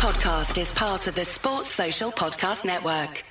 podcast is part of the Sports Social Podcast Network.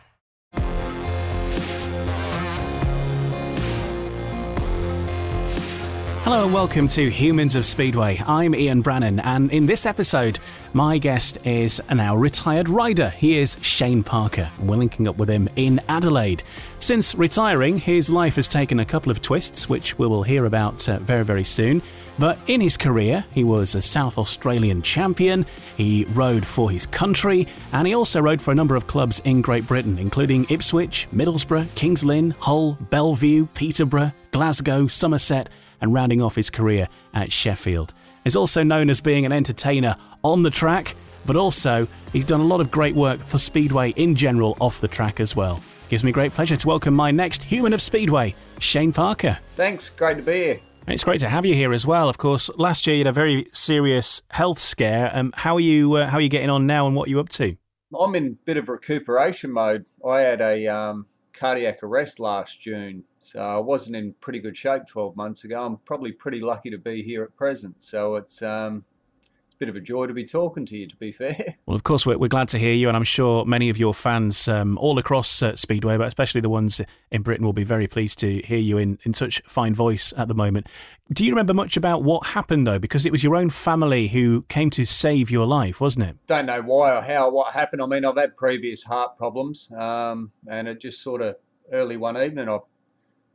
Hello and welcome to Humans of Speedway. I'm Ian Brannan, and in this episode, my guest is a now retired rider. He is Shane Parker. We're linking up with him in Adelaide. Since retiring, his life has taken a couple of twists, which we will hear about uh, very, very soon. But in his career, he was a South Australian champion, he rode for his country, and he also rode for a number of clubs in Great Britain, including Ipswich, Middlesbrough, Kings Lynn, Hull, Belle Vue, Peterborough, Glasgow, Somerset and rounding off his career at Sheffield. He's also known as being an entertainer on the track, but also he's done a lot of great work for Speedway in general off the track as well. Gives me great pleasure to welcome my next human of Speedway, Shane Parker. Thanks, great to be here. It's great to have you here as well. Of course, last year you had a very serious health scare. Um, how are you? Uh, how are you getting on now, and what are you up to? I'm in a bit of recuperation mode. I had a um, cardiac arrest last June, so I wasn't in pretty good shape 12 months ago. I'm probably pretty lucky to be here at present. So it's um, bit of a joy to be talking to you, to be fair. Well, of course, we're, we're glad to hear you, and I'm sure many of your fans um, all across uh, Speedway, but especially the ones in Britain, will be very pleased to hear you in, in such fine voice at the moment. Do you remember much about what happened, though? Because it was your own family who came to save your life, wasn't it? Don't know why or how, what happened. I mean, I've had previous heart problems, um, and it just sort of early one evening, I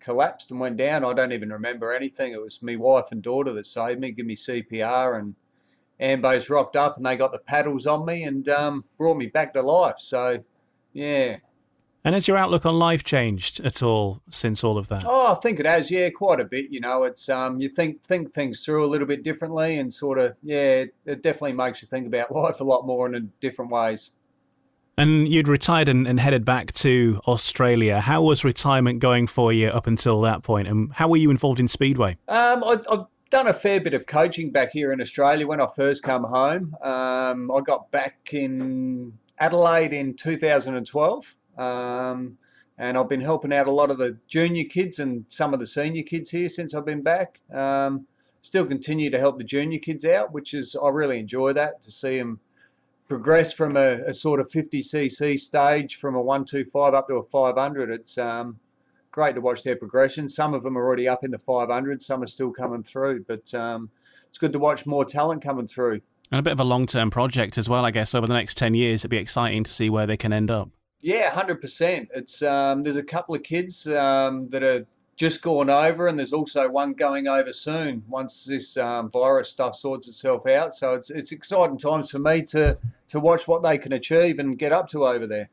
collapsed and went down. I don't even remember anything. It was my wife and daughter that saved me, give me CPR, and Ambos rocked up and they got the paddles on me and um, brought me back to life. So, yeah. And has your outlook on life changed at all since all of that? Oh, I think it has. Yeah, quite a bit. You know, it's um, you think think things through a little bit differently, and sort of yeah, it definitely makes you think about life a lot more in different ways. And you'd retired and, and, headed back to Australia. How was retirement going for you up until that point? And how were you involved in Speedway? Um, I, have done a fair bit of coaching back here in Australia when I first come home. Um, I got back in Adelaide in 2012. Um, and I've been helping out a lot of the junior kids and some of the senior kids here since I've been back. Um, still continue to help the junior kids out, which is, I really enjoy that to see them progress from a, a, sort of 50cc stage from a 125 up to a 500. It's um, great to watch their progression. Some of them are already up in the 500, some are still coming through, but um, it's good to watch more talent coming through. And a bit of a long term project as well, I guess, over the next 10 years. It'd be exciting to see where they can end up. Yeah, 100%. It's um, There's a couple of kids um, that are just gone over, and there's also one going over soon once this um, virus stuff sorts itself out. So it's it's exciting times for me to to watch what they can achieve and get up to over there.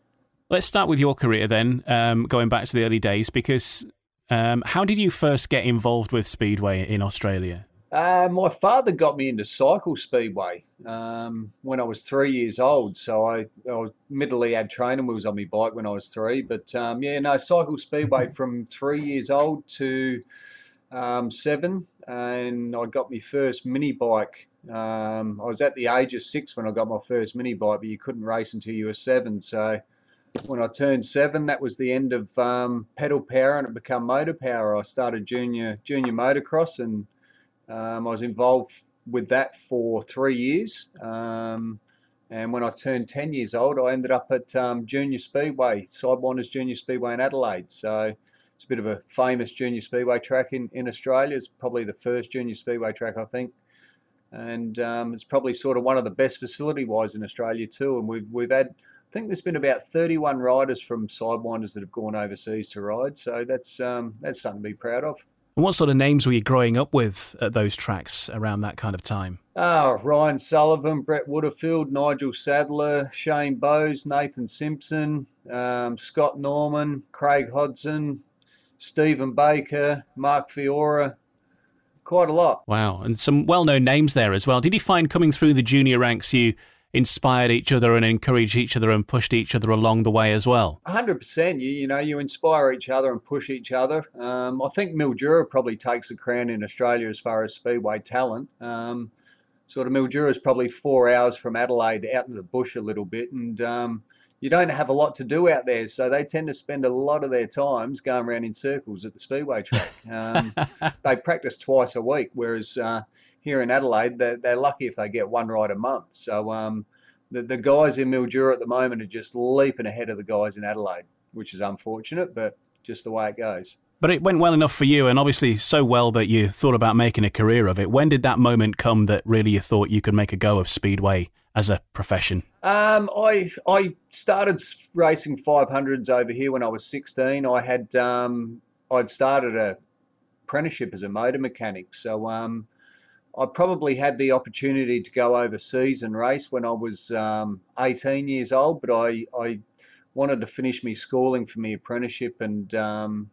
Let's start with your career then, um, going back to the early days, because um, how did you first get involved with speedway in Australia? Uh, my father got me into cycle speedway um, when I was three years old. So I, I was middle had training wheels on my bike when I was three. But um, yeah, no, cycle speedway from three years old to um, seven. And I got my first mini bike. Um, I was at the age of six when I got my first mini bike, but you couldn't race until you were seven. So when I turned seven, that was the end of um, pedal power and it became motor power. I started junior junior motocross and um, I was involved with that for three years. Um, and when I turned 10 years old, I ended up at um, Junior Speedway, Sidewinders Junior Speedway in Adelaide. So it's a bit of a famous junior speedway track in, in Australia. It's probably the first junior speedway track, I think. And um, it's probably sort of one of the best facility wise in Australia, too. And we've, we've had, I think there's been about 31 riders from Sidewinders that have gone overseas to ride. So that's, um, that's something to be proud of. And what sort of names were you growing up with at those tracks around that kind of time? Oh, Ryan Sullivan, Brett Woodifield, Nigel Sadler, Shane Bowes, Nathan Simpson, um, Scott Norman, Craig Hodson, Stephen Baker, Mark Fiora. Quite a lot. Wow. And some well known names there as well. Did you find coming through the junior ranks you inspired each other and encouraged each other and pushed each other along the way as well? 100%. You, you know, you inspire each other and push each other. Um, I think Mildura probably takes the crown in Australia as far as speedway talent. Um, sort of Mildura is probably four hours from Adelaide out in the bush a little bit. And um, you don't have a lot to do out there, so they tend to spend a lot of their times going around in circles at the speedway track. Um, they practice twice a week, whereas uh, here in Adelaide, they're, they're, lucky if they get one ride a month. So um, the, the guys in Mildura at the moment are just leaping ahead of the guys in Adelaide, which is unfortunate, but just the way it goes. But it went well enough for you, and obviously so well that you thought about making a career of it. When did that moment come that really you thought you could make a go of Speedway as a profession? Um, I I started racing 500s over here when I was 16. I had um, I'd started a apprenticeship as a motor mechanic, so um, I probably had the opportunity to go overseas and race when I was um, 18 years old, but I, I wanted to finish my schooling for my apprenticeship and um,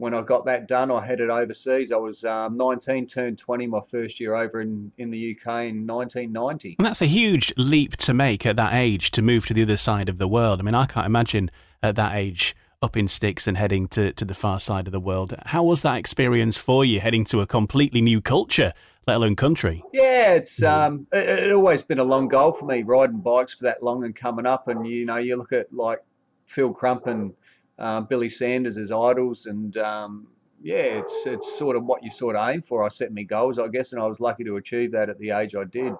when I got that done, I headed overseas. I was um, 19, turned 20 my first year over in, in the UK in 1990. And that's a huge leap to make at that age to move to the other side of the world. I mean, I can't imagine at that age up in sticks and heading to, to the far side of the world. How was that experience for you, heading to a completely new culture, let alone country? Yeah, it's um, it, it always been a long goal for me, riding bikes for that long and coming up. And, you know, you look at like Phil Crump and um, Billy Sanders as idols and, um, yeah, it's it's sort of what you sort of aim for. I set me goals, I guess, and I was lucky to achieve that at the age I did.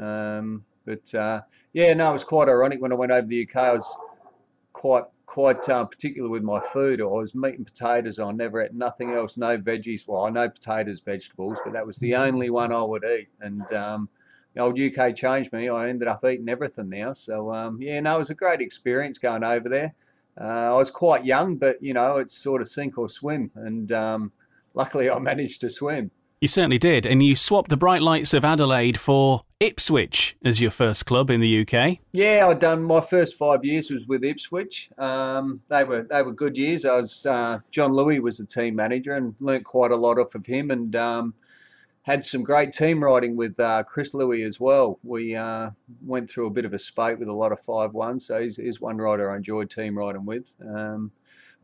Um, but uh, yeah, no, it was quite ironic when I went over to the UK. I was quite quite uh, particular with my food. I was meat and potatoes. I never ate nothing else, no veggies. Well, I know potatoes, vegetables, but that was the only one I would eat. And um, the old UK changed me. I ended up eating everything now. So um, yeah, no, it was a great experience going over there. Uh, I was quite young, but you know, it's sort of sink or swim, and um, luckily I managed to swim. You certainly did, and you swapped the bright lights of Adelaide for Ipswich as your first club in the UK. Yeah, I'd done my first five years was with Ipswich. Um, they were they were good years. I was uh, John Louis was the team manager and learnt quite a lot off of him, and um, had some great team riding with uh, Chris Louis as well. We uh, went through a bit of a spate with a lot of five ones, so he's, he's one rider I enjoyed team riding with. Um,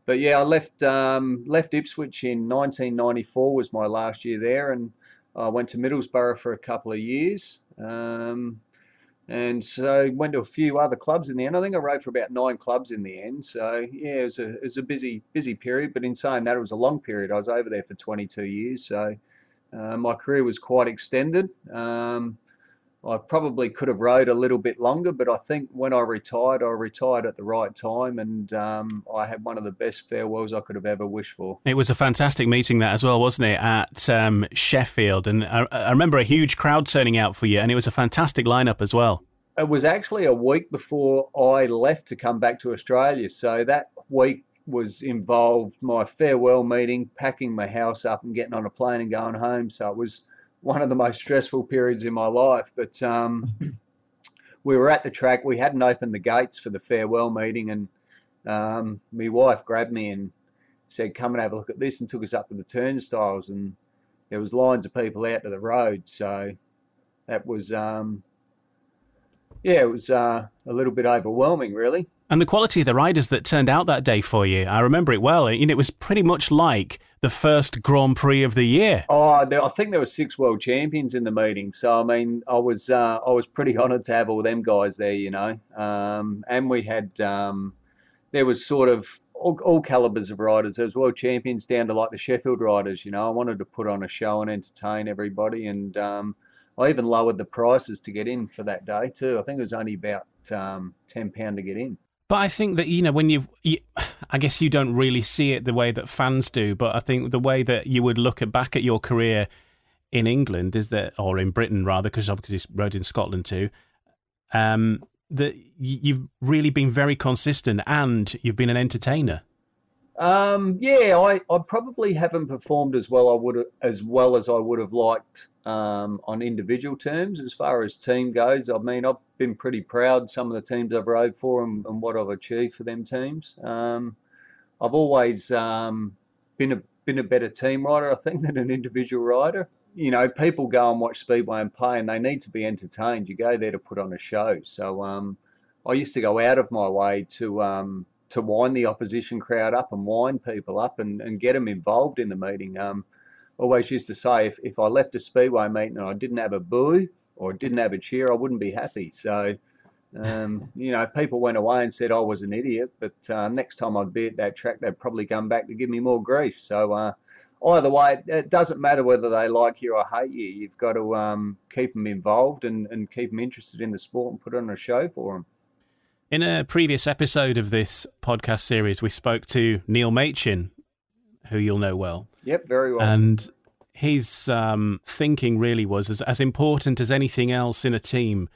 but yeah, I left um, left Ipswich in 1994 was my last year there, and I went to Middlesbrough for a couple of years. Um, and so went to a few other clubs in the end. I think I rode for about nine clubs in the end. So yeah, it was a it was a busy busy period. But in saying that, it was a long period. I was over there for 22 years, so uh, my career was quite extended. Um, I probably could have rode a little bit longer, but I think when I retired, I retired at the right time, and um, I had one of the best farewells I could have ever wished for. It was a fantastic meeting that as well, wasn't it, at um, Sheffield? And I, I, remember a huge crowd turning out for you, and it was a fantastic lineup as well. It was actually a week before I left to come back to Australia, so that week was involved my farewell meeting, packing my house up, and getting on a plane and going home. So it was one of the most stressful periods in my life. But um, we were at the track. We hadn't opened the gates for the farewell meeting, and um, my wife grabbed me and said, "Come and have a look at this," and took us up to the turnstiles, and there was lines of people out to the road. So that was, um, yeah, it was uh, a little bit overwhelming, really. And the quality of the riders that turned out that day for you, I remember it well. It was pretty much like the first Grand Prix of the year. Oh, I think there were six world champions in the meeting. So I mean, I was uh, I was pretty honoured to have all them guys there, you know. Um, and we had um, there was sort of all, all, calibers of riders. There was world champions down to like the Sheffield riders. You know, I wanted to put on a show and entertain everybody, and um, I even lowered the prices to get in for that day too. I think it was only about um, ten pound to get in. But I think that you know when you've, you, I guess you don't really see it the way that fans do. But I think the way that you would look at back at your career in England is that, or in Britain rather, because obviously rode in Scotland too. Um, that you've really been very consistent and you've been an entertainer. Um, yeah, I, I probably haven't performed as well I would as well as I would have liked um, on individual terms. As far as team goes, I mean, I've been pretty proud some of the teams I've rode for and, and what I've achieved for them teams. Um, I've always um, been a been a better team rider, I think, than an individual rider. You know, people go and watch Speedway and pay, and they need to be entertained. You go there to put on a show. So um, I used to go out of my way to um, to wind the opposition crowd up and wind people up and, and get them involved in the meeting. Um, always used to say if, if I left a speedway meeting and I didn't have a boo or didn't have a cheer, I wouldn't be happy. So, um, you know, people went away and said I was an idiot, but uh, next time I'd be at that track, they'd probably come back to give me more grief. So uh, either way, it, doesn't matter whether they like you or hate you. You've got to um, keep them involved and, and keep them interested in the sport and put on a show for them. In a previous episode of this podcast series, we spoke to Neil Machin, who you'll know well. Yep, very well. And his um, thinking really was as, as important as anything else in a team,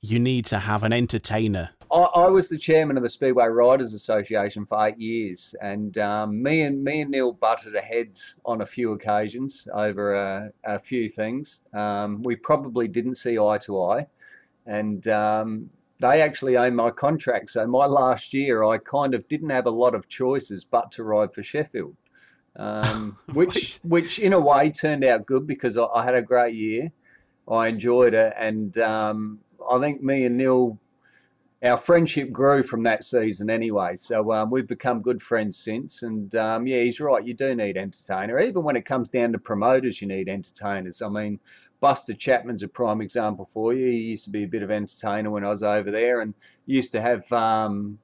you need to have an entertainer. I, I, was the chairman of the Speedway Riders Association for eight years, and um, me and me and Neil butted heads on a few occasions over a, a few things. Um, we probably didn't see eye to eye, and um, they actually own my contract. So my last year, I kind of didn't have a lot of choices but to ride for Sheffield, um, which which in a way turned out good because I, I had a great year. I enjoyed it, and um, I think me and Neil, our friendship grew from that season anyway. So um, we've become good friends since. And um, yeah, he's right. You do need entertainer. Even when it comes down to promoters, you need entertainers. I mean, Buster Chapman's a prime example for you. He used to be a bit of entertainer when I was over there, and used to have um,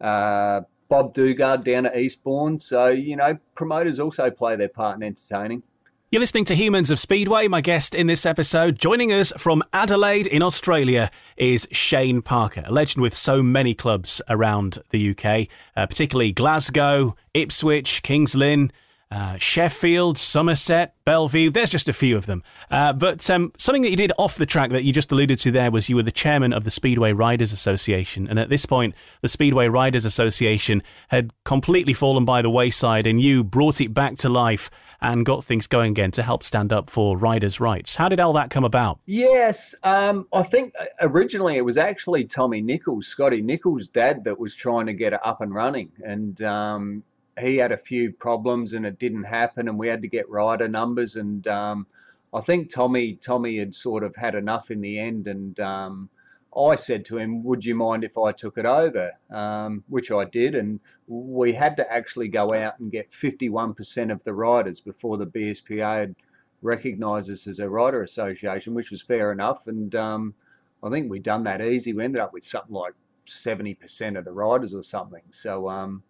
uh, Bob Dugard down at Eastbourne. So you know, promoters also play their part in entertaining. You're listening to Humans of Speedway. My guest in this episode, joining us from Adelaide in Australia, is Shane Parker, a legend with so many clubs around the UK, uh, particularly Glasgow, Ipswich, Kings Lynn. Uh, Sheffield, Somerset, Belle Vue. There's just a few of them. Uh, but um, something that you did off the track that you just alluded to there was you were the chairman of the Speedway Riders Association. And at this point, the Speedway Riders Association had completely fallen by the wayside, and you brought it back to life and got things going again to help stand up for riders' rights. How did all that come about? Yes, um, I think uh, originally it was actually Tommy Nicholls, Scotty Nicholls' dad, that was trying to get it up and running. And um, he had a few problems and it didn't happen, and we had to get rider numbers. And um, I think Tommy Tommy had sort of had enough in the end, and um, I said to him, "Would you mind if I took it over?" Um, which I did, and we had to actually go out and get 51% of the riders before the BSPA had recognised us as a rider association, which was fair enough. And um, I think we'd done that easy. We ended up with something like 70% of the riders or something. So um,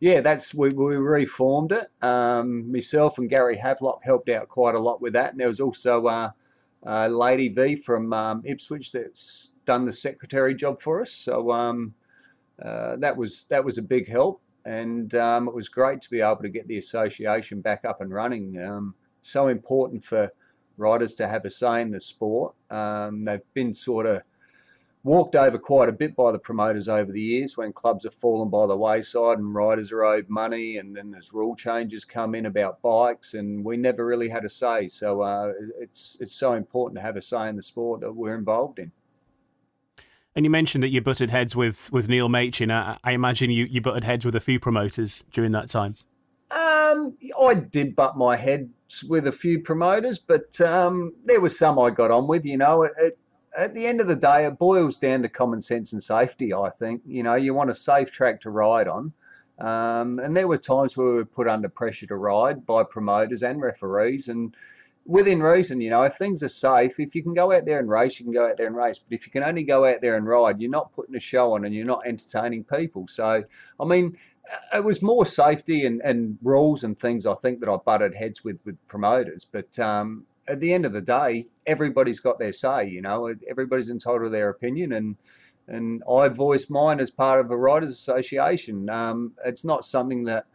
yeah, that's we, we reformed it. Um, myself and Gary Havelock helped out quite a lot with that, and there was also uh, uh, Lady V from um, Ipswich that's done the secretary job for us. So um, uh, that was that was a big help, and um, it was great to be able to get the association back up and running. Um, so important for riders to have a say in the sport. Um, they've been sort of walked over quite a bit by the promoters over the years when clubs have fallen by the wayside and riders are owed money and then there's rule changes come in about bikes and we never really had a say so uh, it's it's so important to have a say in the sport that we're involved in and you mentioned that you butted heads with, with Neil Machin. I, I imagine you, you butted heads with a few promoters during that time. Um, I did butt my head with a few promoters, but um, there was some I got on with. You know, it, it, at the end of the day, it boils down to common sense and safety. I think you know you want a safe track to ride on, um, and there were times where we were put under pressure to ride by promoters and referees, and within reason, you know, if things are safe, if you can go out there and race, you can go out there and race. But if you can only go out there and ride, you're not putting a show on and you're not entertaining people. So, I mean, it was more safety and, and rules and things I think that I butted heads with with promoters. But um, at the end of the day, everybody's got their say. You know, everybody's entitled to their opinion, and and I voiced mine as part of a riders' association. Um, it's not something that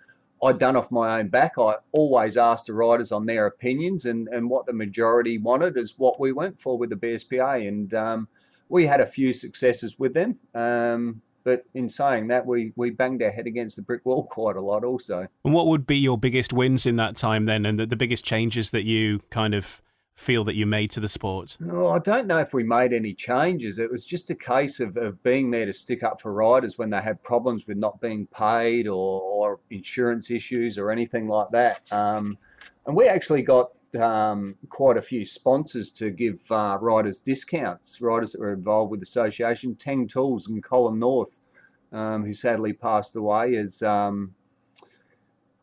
I'd done off my own back. I always asked the writers on their opinions, and and what the majority wanted is what we went for with the BSPA, and um, we had a few successes with them. Um, but in saying that, we, we banged our head against the brick wall quite a lot also. And what would be your biggest wins in that time then, and the, the biggest changes that you kind of feel that you made to the sport? Oh, I don't know if we made any changes. It was just a case of, of being there to stick up for riders when they had problems with not being paid or, or insurance issues or anything like that. Um, and we actually got um, quite a few sponsors to give uh, riders discounts, riders that were involved with the association. Tang Tools and Colin North, um, who sadly passed away, as um,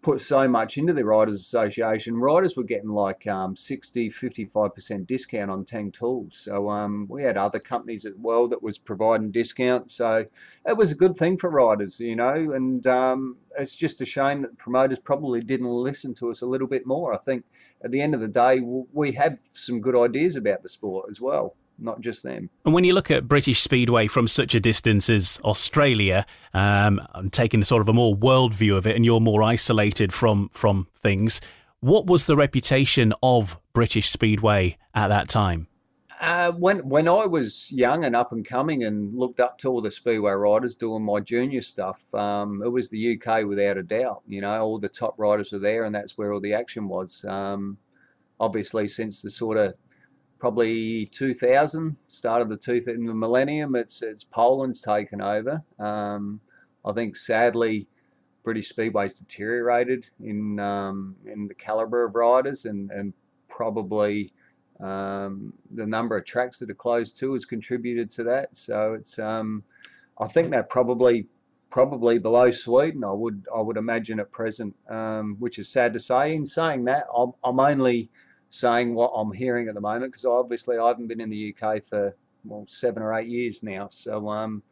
put so much into the Riders Association. Riders were getting like um, 60, 55% discount on Tang tools. So um, we had other companies as well that was providing discounts. So it was a good thing for riders, you know, and um, it's just a shame that promoters probably didn't listen to us a little bit more. I think at the end of the day, we have some good ideas about the sport as well not just them. And when you look at British Speedway from such a distance as Australia, um, taking a sort of a more world view of it, and you're more isolated from from things, what was the reputation of British Speedway at that time? Uh, when when I was young and up and coming and looked up to all the speedway riders doing my junior stuff, um, it was the UK without a doubt. You know, all the top riders were there, and that's where all the action was. Um, obviously, since the sort of probably 2000, start of the 2000 the millennium, it's it's Poland's taken over. Um, I think sadly, British Speedway's deteriorated in um, in the caliber of riders and and probably um, the number of tracks that are closed too has contributed to that. So it's um, I think that probably probably below Sweden. I would I would imagine at present, um, which is sad to say. In saying that, I'm, I'm only saying what I'm hearing at the moment because obviously I haven't been in the UK for well seven or eight years now. So, um,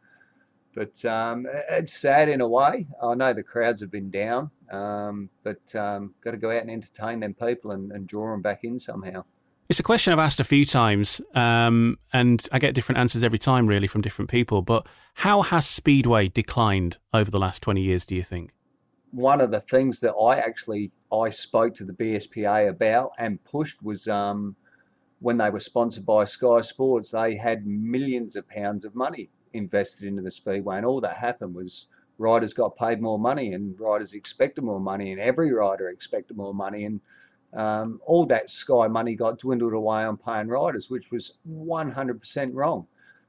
but um, it's sad in a way. I know the crowds have been down, um, but um, got to go out and entertain them people and, and, draw them back in somehow. It's a question I've asked a few times, um, and I get different answers every time, really, from different people. But how has Speedway declined over the last 20 years, do you think? one of the things that I actually I spoke to the BSPA about and pushed was um, when they were sponsored by Sky Sports, they had millions of pounds of money invested into the speedway, and all that happened was riders got paid more money, and riders expected more money, and every rider expected more money, and um, all that Sky money got dwindled away on paying riders, which was 100% wrong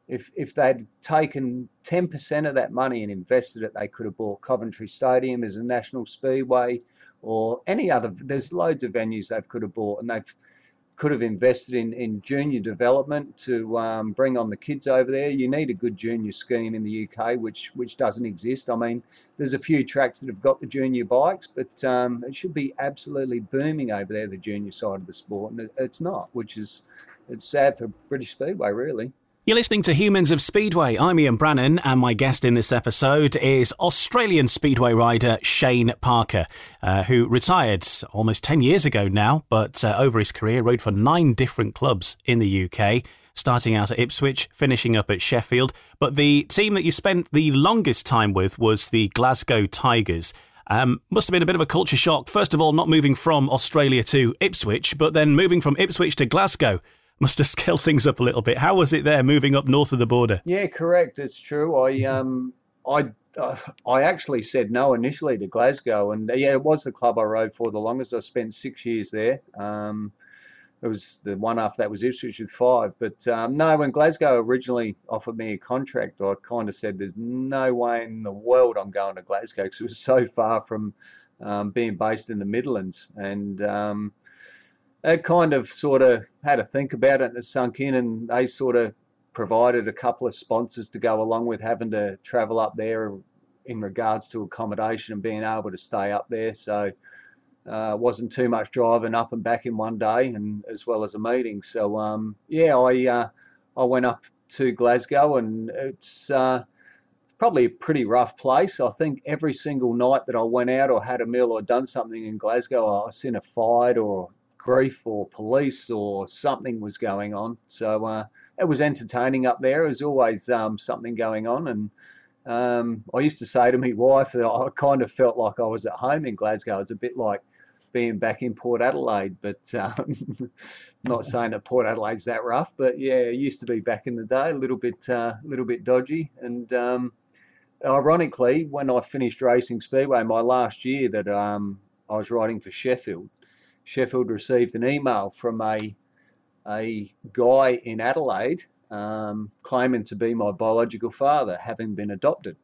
if if they'd taken 10% of that money and invested it, they could have bought Coventry Stadium as a national speedway or any other. There's loads of venues they could have bought, and they've could have invested in, in junior development to um, bring on the kids over there. You need a good junior scheme in the UK, which which doesn't exist. I mean, there's a few tracks that have got the junior bikes, but um, it should be absolutely booming over there, the junior side of the sport, and it, it's not, which is it's sad for British Speedway, really. You're listening to Humans of Speedway. I'm Ian Brannan, and my guest in this episode is Australian Speedway rider Shane Parker, uh, who retired almost 10 years ago now, but uh, over his career rode for nine different clubs in the UK, starting out at Ipswich, finishing up at Sheffield. But the team that you spent the longest time with was the Glasgow Tigers. Um, must have been a bit of a culture shock. First of all, not moving from Australia to Ipswich, but then moving from Ipswich to Glasgow must have scaled things up a little bit. How was it there, moving up north of the border? Yeah, correct. It's true. I um, I uh, I actually said no initially to Glasgow, and yeah, it was the club I rode for the longest. I spent six years there. Um, it was the one after that was Ipswich with five. But um, no, when Glasgow originally offered me a contract, I kind of said, "There's no way in the world I'm going to Glasgow because it was so far from um, being based in the Midlands." And um, it kind of sort of had to think about it and it sunk in, and they sort of provided a couple of sponsors to go along with having to travel up there in regards to accommodation and being able to stay up there. So uh, wasn't too much driving up and back in one day, and as well as a meeting. So um, yeah, I uh, I went up to Glasgow, and it's uh, probably a pretty rough place. I think every single night that I went out or had a meal or done something in Glasgow, I seen a fight or grief or police or something was going on. So uh, it was entertaining up there. There was always um, something going on. And um, I used to say to my wife that I kind of felt like I was at home in Glasgow. It was a bit like being back in Port Adelaide, but um, not saying that Port Adelaide's that rough. But yeah, it used to be back in the day, a little bit, uh, little bit dodgy. And um, ironically, when I finished racing speedway, my last year that um, I was riding for Sheffield, Sheffield received an email from a a guy in Adelaide um, claiming to be my biological father, having been adopted.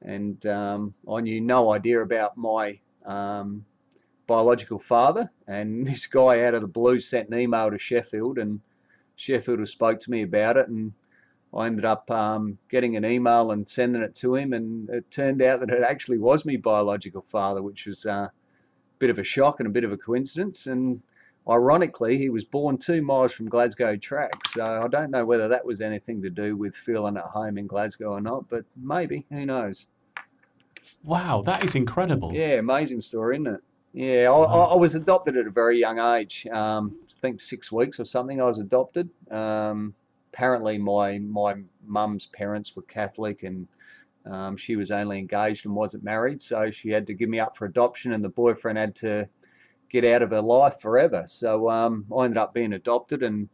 And um, I knew no idea about my um, biological father. And this guy out of the blue sent an email to Sheffield, and Sheffield spoke to me about it. And I ended up um, getting an email and sending it to him. And it turned out that it actually was my biological father, which was uh, bit of a shock and a bit of a coincidence. And ironically, he was born two miles from Glasgow track. So I don't know whether that was anything to do with feeling at home in Glasgow or not, but maybe. Who knows? Wow, that is incredible. Yeah, amazing story, isn't it? Yeah, I, I, I was adopted at a very young age. Um, I think six weeks or something. I was adopted. Um, apparently, my my mum's parents were Catholic, and um, she was only engaged and wasn't married, so she had to give me up for adoption, and the boyfriend had to get out of her life forever. So um, I ended up being adopted and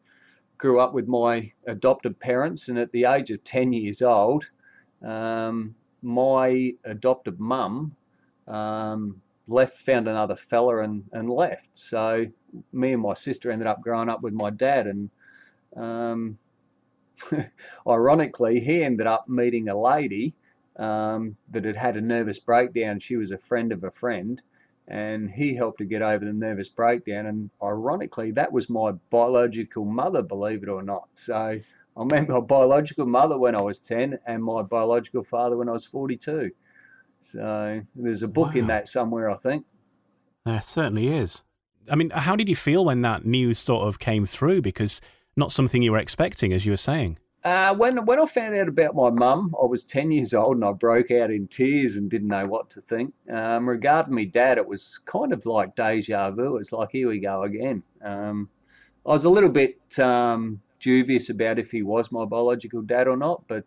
grew up with my adopted parents. And at the age of ten years old, um, my adopted mum um, left, found another fella, and, and left. So me and my sister ended up growing up with my dad, and um, ironically, he ended up meeting a lady um, that had had a nervous breakdown. She was a friend of a friend, and he helped her get over the nervous breakdown. And ironically, that was my biological mother, believe it or not. So I met my biological mother when I was 10 and my biological father when I was 42. So there's a book wow. in that somewhere, I think. There certainly is. I mean, how did you feel when that news sort of came through? Because not something you were expecting, as you were saying. Uh, when when I found out about my mum, I was ten years old and I broke out in tears and didn't know what to think. Um, regarding my dad, it was kind of like deja vu. It's like here we go again. Um, I was a little bit um, dubious about if he was my biological dad or not, but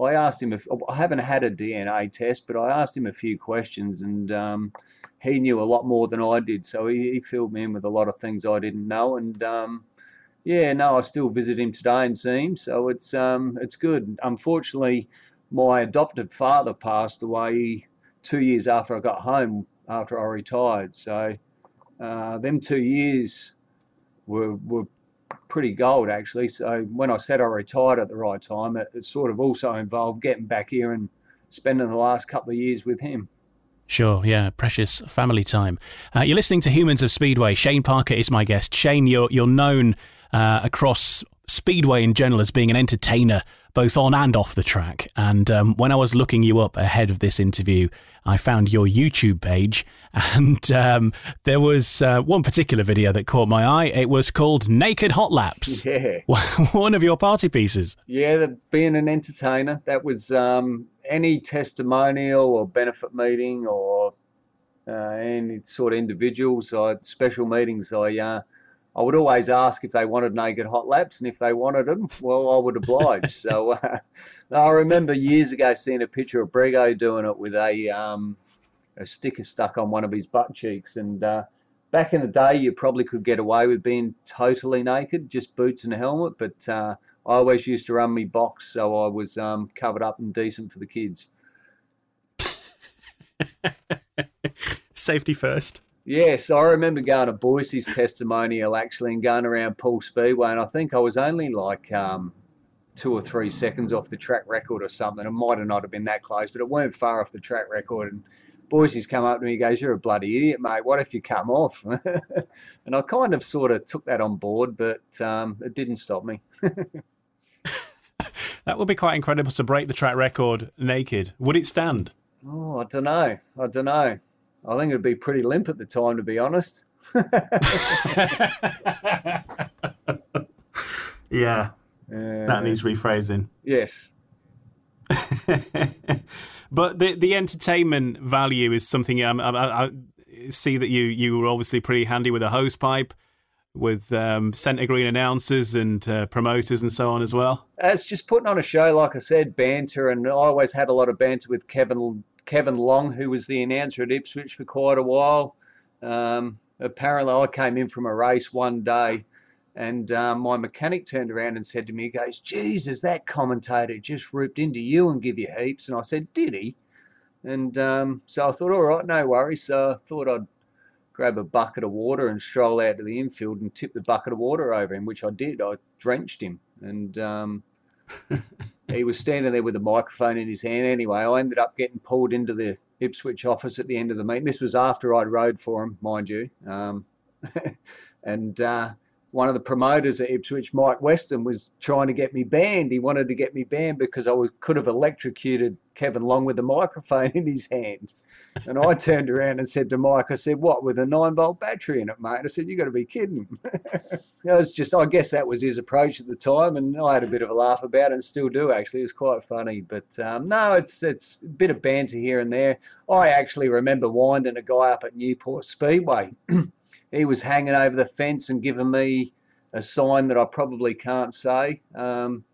I asked him if I haven't had a DNA test, but I asked him a few questions, and um, he knew a lot more than I did. So he, he, filled me in with a lot of things I didn't know, and um, yeah, no, I still visit him today and see him, so it's um, it's good. Unfortunately, my adopted father passed away two years after I got home after I retired. So uh, them two years were were pretty gold actually. So when I said I retired at the right time, it, it sort of also involved getting back here and spending the last couple of years with him. Sure, yeah, precious family time. Uh, you're listening to Humans of Speedway. Shane Parker is my guest. Shane, you're you're known uh, across Speedway in general as being an entertainer, both on and off the track. And um, when I was looking you up ahead of this interview, I found your YouTube page, and um, there was uh, one particular video that caught my eye. It was called Naked Hot Laps. Yeah. one of your party pieces. Yeah, being an entertainer, that was um, any testimonial or benefit meeting or uh, any sort of individuals, or special meetings, I. Uh, I would always ask if they wanted naked hot laps, and if they wanted them, well, I would oblige. so uh, I remember years ago seeing a picture of Brego doing it with a um, a sticker stuck on one of his butt cheeks, and uh, back in the day, you probably could get away with being totally naked, just boots and a helmet, but uh, I always used to run me box, so I was um, covered up and decent for the kids. Safety first. Yes, I remember going to Boycey's testimonial actually and going around Poole Speedway, and I think I was only like um, two or three seconds off the track record or something. It might have not have been that close, but it weren't far off the track record. And Boycey's come up to me, he goes, "You're a bloody idiot, mate. What if you come off?" and I kind of sort of took that on board, but um, it didn't stop me. that would be quite incredible to break the track record naked. Would it stand? Oh, I don't know. I don't know. I think it'd be pretty limp at the time, to be honest. yeah, uh, that needs rephrasing. Yes. but the the entertainment value is something um, I, I, see that you you were obviously pretty handy with a hose pipe, with um, centre green announcers and uh, promoters and so on as well. It's just putting on a show, like I said, banter, and I always had a lot of banter with Kevin Kevin Long, who was the announcer at Ipswich for quite a while. Um, apparently, I came in from a race one day, and um, my mechanic turned around and said to me, he goes, Jesus, that commentator just ripped into you and give you heaps. And I said, Did he? And um, so I thought, all right, no worries. So I thought I'd grab a bucket of water and stroll out to the infield and tip the bucket of water over him, which I did. I drenched him. And um, he was standing there with a microphone in his hand. Anyway, I ended up getting pulled into the Ipswich office at the end of the meeting. This was after I'd rode for him, mind you. Um, and uh, one of the promoters at Ipswich, Mike Weston, was trying to get me banned. He wanted to get me banned because I was, could have electrocuted Kevin Long with a microphone in his hand. And I turned around and said to Mike, I said, What, with a nine volt battery in it, mate? I said, you got to be kidding. it was just, I guess that was his approach at the time. And I had a bit of a laugh about it and still do, actually. It was quite funny. But um, no, it's, it's a bit of banter here and there. I actually remember winding a guy up at Newport Speedway. he was hanging over the fence and giving me a sign that I probably can't say. Um,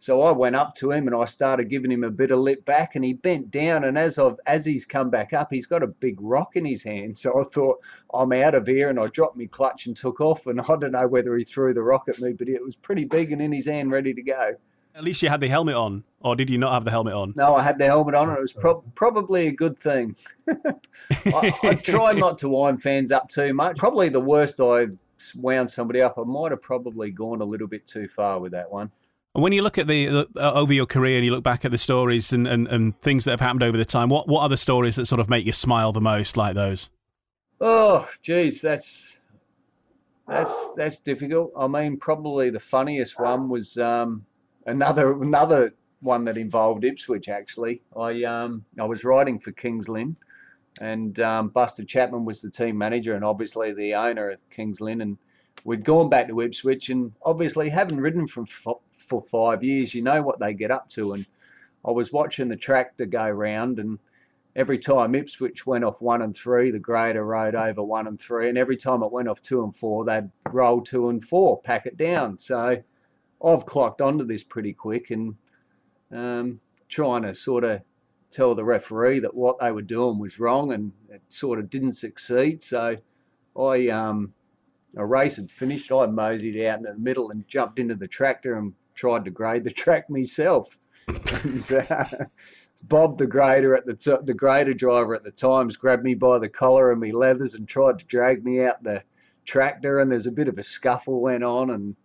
so I went up to him and I started giving him a bit of lip back, and he bent down. And as I've as he's come back up, he's got a big rock in his hand. So I thought I'm out of here, and I dropped my clutch and took off. And I don't know whether he threw the rock at me, but it was pretty big and in his hand, ready to go. At least you had the helmet on, or did you not have the helmet on? No, I had the helmet on, and it was pro- probably a good thing. I, I try not to wind fans up too much. Probably the worst I wound somebody up. I might have probably gone a little bit too far with that one. When you look at the, the uh, over your career and you look back at the stories and, and, and things that have happened over the time, what what are the stories that sort of make you smile the most, like those? Oh, geez, that's that's that's difficult. I mean, probably the funniest one was um, another another one that involved Ipswich. Actually, I um, I was riding for Kings Lynn, and um, Buster Chapman was the team manager and obviously the owner of Kings Lynn, and we'd gone back to Ipswich, and obviously having ridden from for five years, you know what they get up to. And I was watching the tractor go round, and every time Ipswich went off one and three, the grader rode over one and three, and every time it went off two and four, they'd roll two and four, pack it down. So I've clocked onto this pretty quick and um, trying to sort of tell the referee that what they were doing was wrong, and it sort of didn't succeed. So I um, a race had finished. I moseyed out in the middle and jumped into the tractor and tried to grade the track myself. and, uh, Bob, the grader at the t- the grader driver at the times, grabbed me by the collar and me leathers and tried to drag me out the tractor. And there's a bit of a scuffle went on. And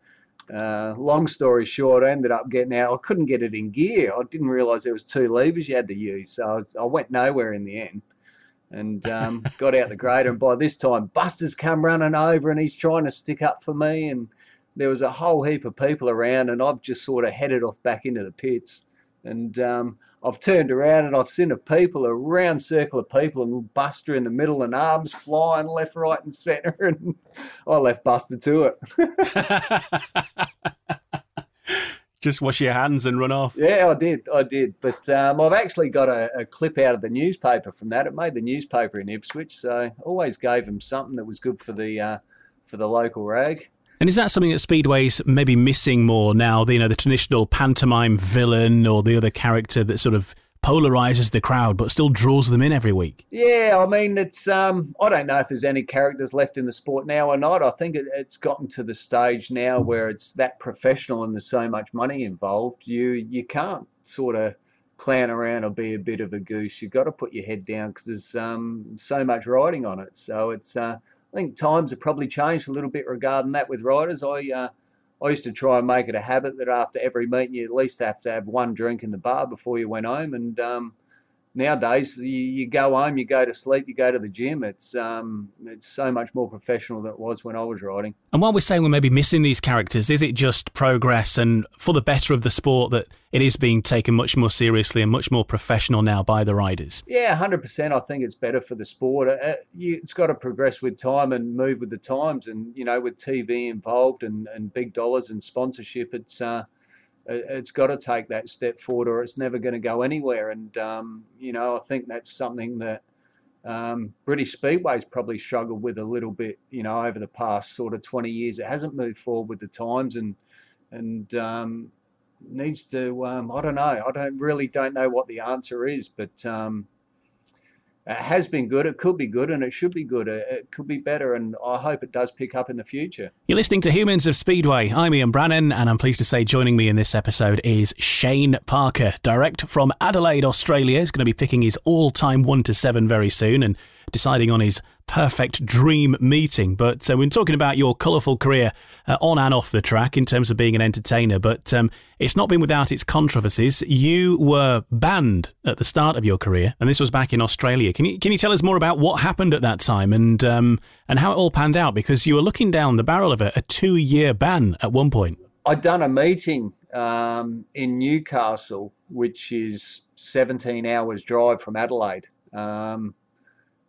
uh, long story short, I ended up getting out. I couldn't get it in gear. I didn't realise there was two levers you had to use, so I, was, I went nowhere in the end. And um, got out the grader. And by this time, Buster's come running over and he's trying to stick up for me. And there was a whole heap of people around, and I've just sort of headed off back into the pits. And um, I've turned around and I've seen a people, a round circle of people, and Buster in the middle, and arms flying left, right, and centre. And I left Buster to it. Just wash your hands and run off. Yeah, I did. I did. But um, I've actually got a, a, clip out of the newspaper from that. It made the newspaper in Ipswich, so always gave them something that was good for the uh, for the local rag. And is that something that Speedway's maybe missing more now? You know, the traditional pantomime villain or the other character that sort of polarizes the crowd but still draws them in every week. Yeah, I mean, it's um, I don't know if there's any characters left in the sport now or not. I think it, it's gotten to the stage now where it's that professional and there's so much money involved. You you can't sort of clown around or be a bit of a goose. You've got to put your head down because there's um, so much riding on it. So it's uh, I think times have probably changed a little bit regarding that with riders. I uh, I used to try and make it a habit that after every meeting you at least have to have one drink in the bar before you went home. And um, nowadays you, you, go home, you go to sleep, you go to the gym. It's um, it's so much more professional than it was when I was riding. And while we're saying we're maybe missing these characters, is it just progress and for the better of the sport that it is being taken much more seriously and much more professional now by the riders? Yeah, hundred percent. I think it's better for the sport. Uh, it's got to progress with time and move with the times, and you know, with TV involved and, and big dollars and sponsorship, it's. Uh, it's got to take that step forward or it's never going to go anywhere. And, um, you know, I think that's something that um, British Speedway's probably struggled with a little bit, you know, over the past sort of 20 years. It hasn't moved forward with the times and, and, um, needs to, um, I don't know, I don't really don't know what the answer is, but, um, it has been good. It could be good, and it should be good. It could be better, and I hope it does pick up in the future. You're listening to Humans of Speedway. I'm Ian Brannan, and I'm pleased to say joining me in this episode is Shane Parker, direct from Adelaide, Australia. He's going to be picking his all-time one to seven very soon, and deciding on his perfect dream meeting. But uh, we're talking about your colourful career uh, on and off the track in terms of being an entertainer. But um, it's not been without its controversies. You were banned at the start of your career, and this was back in Australia. Can you can you tell us more about what happened at that time and um, and how it all panned out? Because you were looking down the barrel of a, a two year ban at one point. I'd done a meeting um, in Newcastle, which is 17 hours drive from Adelaide Um,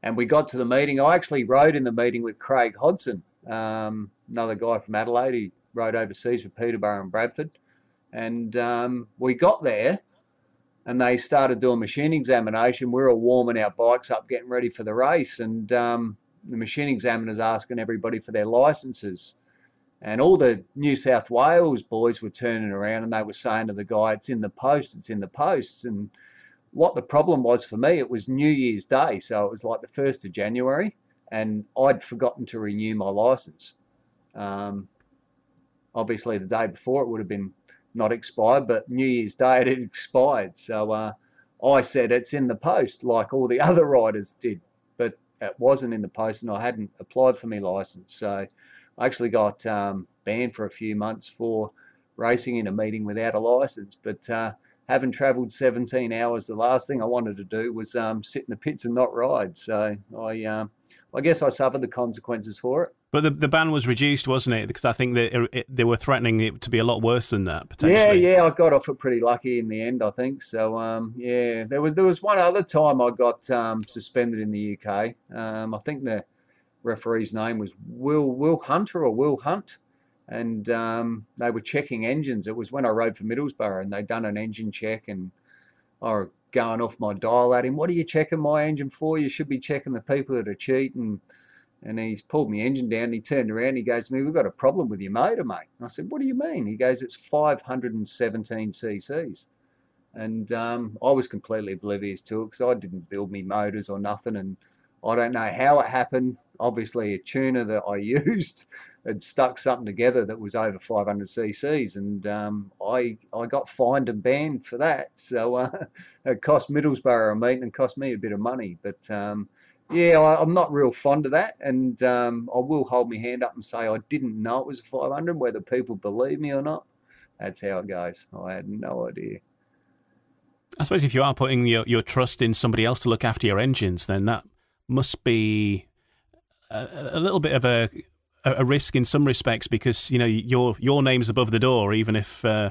and we got to the meeting. I actually rode in the meeting with Craig Hodson, um, another guy from Adelaide. He rode overseas with Peterborough and Bradford. And um, we got there and they started doing machine examination. We were all warming our bikes up, getting ready for the race. And um, the machine examiner's asking everybody for their licenses. And all the New South Wales boys were turning around and they were saying to the guy, It's in the post, it's in the post. And what the problem was for me, it was New Year's Day. So it was like the 1st of January. And I'd forgotten to renew my license. Um, obviously, the day before it would have been not expired, but New Year's Day it had expired. So uh, I said it's in the post, like all the other riders did, but it wasn't in the post, and I hadn't applied for my license. So I actually got um, banned for a few months for racing in a meeting without a license. But uh, having travelled 17 hours, the last thing I wanted to do was um, sit in the pits and not ride. So I, um, I guess I suffered the consequences for it. But the, the ban was reduced, wasn't it? Because I think that it, they were threatening it to be a lot worse than that potentially. Yeah, yeah, I got off it pretty lucky in the end, I think. So um, yeah, there was there was one other time I got um, suspended in the UK. Um, I think the referee's name was Will Will Hunter or Will Hunt, and um, they were checking engines. It was when I rode for Middlesbrough, and they'd done an engine check, and I were going off my dial at him. What are you checking my engine for? You should be checking the people that are cheating and he's pulled my engine down. He turned around. He goes to me, "We've got a problem with your motor, mate." And I said, "What do you mean?" He goes, "It's 517 cc's." And um, I was completely oblivious to it because I didn't build me motors or nothing, and I don't know how it happened. Obviously, a tuner that I used had stuck something together that was over 500 cc's, and um, I I got fined and banned for that. So uh, it cost Middlesbrough a meeting and cost me a bit of money, but. Um, yeah, I, am not real fond of that, and um, I will hold my hand up and say I didn't know it was a 500, whether people believe me or not. That's how it goes. I had no idea. I suppose if you are putting your, your trust in somebody else to look after your engines, then that must be a, a little bit of a a risk in some respects because you know your your name's above the door, even if uh,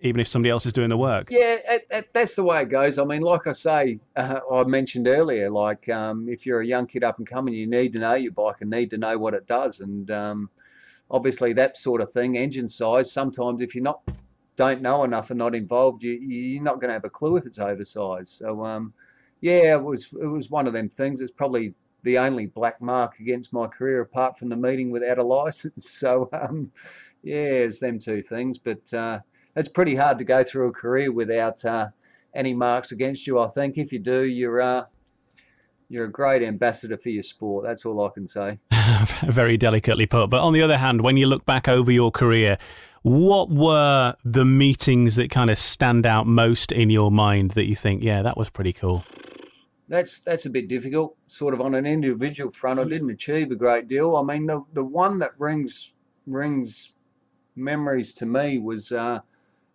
even if somebody else is doing the work. Yeah, it, it, that's the way it goes. I mean, like I say, uh, I mentioned earlier, like um, if you're a young kid up and coming, you need to know your bike and need to know what it does. And um, obviously, that sort of thing, engine size, sometimes if you're not don't know enough and not involved, you, you're not going to have a clue if it's oversized. So, um, yeah, it was it was one of them things. It's probably the only black mark against my career apart from the meeting without a license. So, um, yeah, it's them two things. But uh, it's pretty hard to go through a career without uh, any marks against you. I think if you do, you're uh, you're a great ambassador for your sport. That's all I can say. Very delicately put. But on the other hand, when you look back over your career, what were the meetings that kind of stand out most in your mind that you think, yeah, that was pretty cool? That's that's a bit difficult. Sort of on an individual front, I didn't achieve a great deal. I mean, the the one that rings rings memories to me was uh,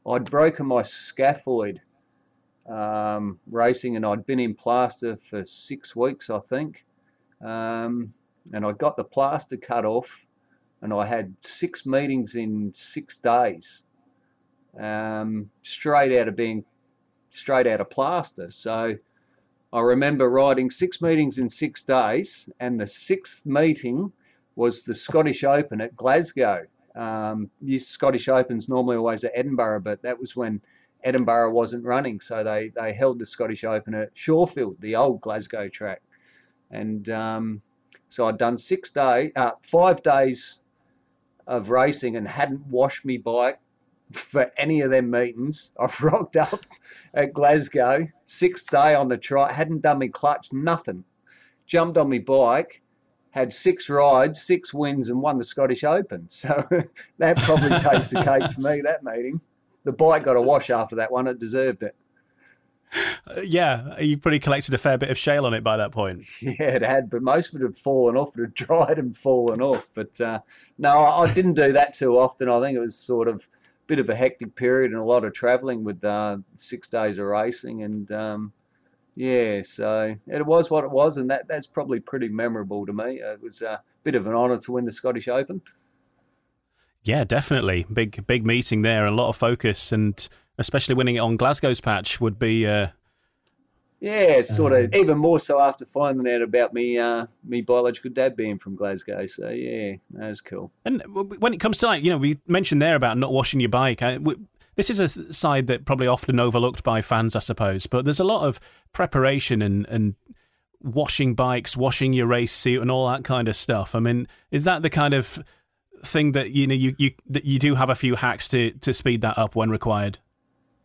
I'd broken my scaphoid um, racing and I'd been in plaster for six weeks, I think. Um, and I got the plaster cut off and I had six meetings in six days um, straight out of being straight out of plaster. So I remember riding six meetings in six days and the sixth meeting was the Scottish Open at Glasgow. Um, Scottish Opens normally always at Edinburgh, but that was when Edinburgh wasn't running, so they they held the Scottish Open at Shawfield, the old Glasgow track, and um, so I'd done six day, uh, five days of racing and hadn't washed me bike for any of them meetings. I've rocked up at Glasgow, sixth day on the trot, hadn't done me clutch, nothing. Jumped on my bike had six rides, six wins, and won the Scottish Open. So that probably takes the cake for me, that meeting. The bike got a wash after that one, it deserved it. Uh, yeah, you probably collected a fair bit of shale on it by that point. Yeah, it had, but most of it had fallen off. It had dried and fallen off. But uh, no, I didn't do that too often. I think it was sort of bit of a hectic period and a lot of travelling with uh, six days of racing. And um, yeah, so it was what it was, and that, that's probably pretty memorable to me. It was a bit of an honour to win the Scottish Open. Yeah, definitely. Big big meeting there, a lot of focus, and especially winning it on Glasgow's patch would be uh, Yeah, it's sort of even more so after finding out about me, uh, me biological dad being from Glasgow. So yeah, that was cool. And when it comes to like, you know, we mentioned there about not washing your bike. I, we, this is a side that probably often overlooked by fans, I suppose. But there's a lot of preparation and and washing bikes, washing your race suit, and all that kind of stuff. I mean, is that the kind of thing that you know you you that you do have a few hacks to to speed that up when required?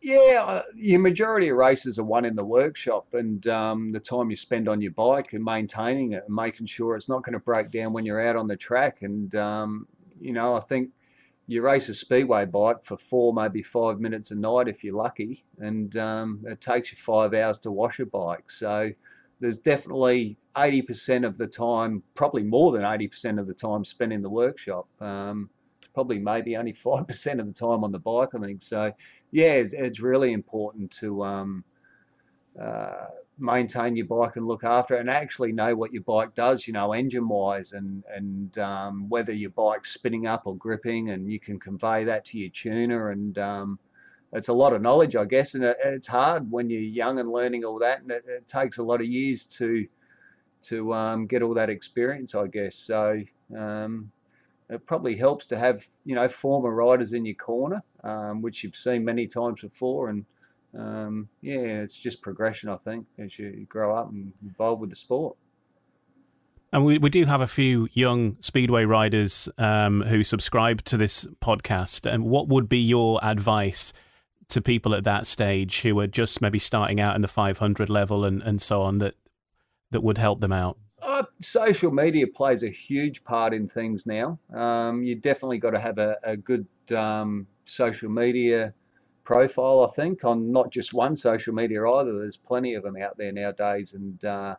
Yeah, uh, your majority of races are won in the workshop, and um, the time you spend on your bike and maintaining it and making sure it's not going to break down when you're out on the track. And um, you know, I think you race a speedway bike for four, maybe five minutes a night if you're lucky, and um, it takes you five hours to wash a bike. So there's definitely 80% of the time, probably more than 80% of the time spent in the workshop. Um, probably maybe only 5% of the time on the bike, I think. So yeah, it's, it's really important to um, uh, maintain your bike and look after it and actually know what your bike does, you know, engine wise and, and um, whether your bike's spinning up or gripping and you can convey that to your tuner and um, it's a lot of knowledge, I guess, and it, it's hard when you're young and learning all that, and it, it takes a lot of years to to um, get all that experience, I guess. So um, it probably helps to have you know former riders in your corner, um, which you've seen many times before, and um, yeah, it's just progression, I think, as you grow up and evolve with the sport. And we, we do have a few young speedway riders um, who subscribe to this podcast. And what would be your advice to people at that stage who are just maybe starting out in the 500 level and, and so on that that would help them out? Uh, social media plays a huge part in things now. Um, you definitely got to have a, a good um, social media profile, I think, on not just one social media either. There's plenty of them out there nowadays, and uh,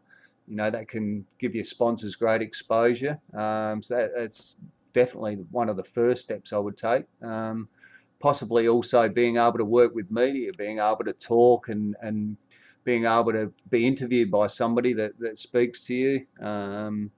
you know that can give your sponsors great exposure. Um, so that, that's definitely one of the first steps I would take. Um, possibly also being able to work with media, being able to talk and and being able to be interviewed by somebody that, that speaks to you. Um,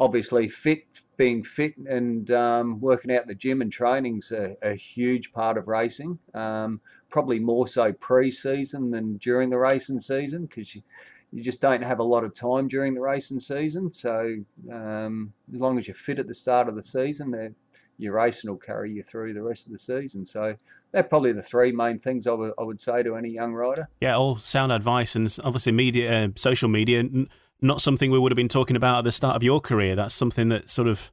obviously, fit, being fit and um, working out in the gym and training's a, a huge part of racing. Um, probably more so pre-season than during the racing season because you, you just don't have a lot of time during the racing season. So um, as long as you're fit at the start of the season, your racing will carry you through the rest of the season. So they're probably the three main things I would, I would say to any young rider. Yeah, all sound advice, and obviously media, uh, social media, n- not something we would have been talking about at the start of your career. That's something that sort of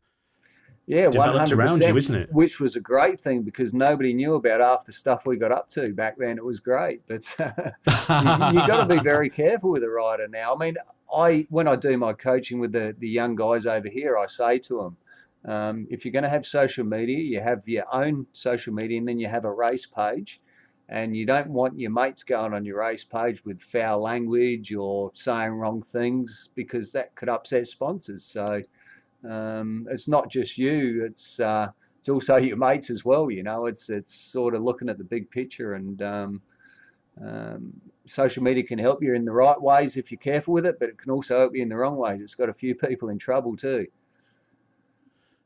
yeah, developed around you, isn't it? Which was a great thing because nobody knew about half the stuff we got up to back then. It was great, but uh, you, have got to be very careful with a rider now. I mean, I when I do my coaching with the the young guys over here, I say to them um, if you're going to have social media, you have your own social media and then you have a race page. And you don't want your mates going on your race page with foul language or saying wrong things because that could upset sponsors. So um, it's not just you; it's uh, it's also your mates as well. You know, it's it's sort of looking at the big picture, and um, um, social media can help you in the right ways if you're careful with it, but it can also help you in the wrong ways. It's got a few people in trouble too.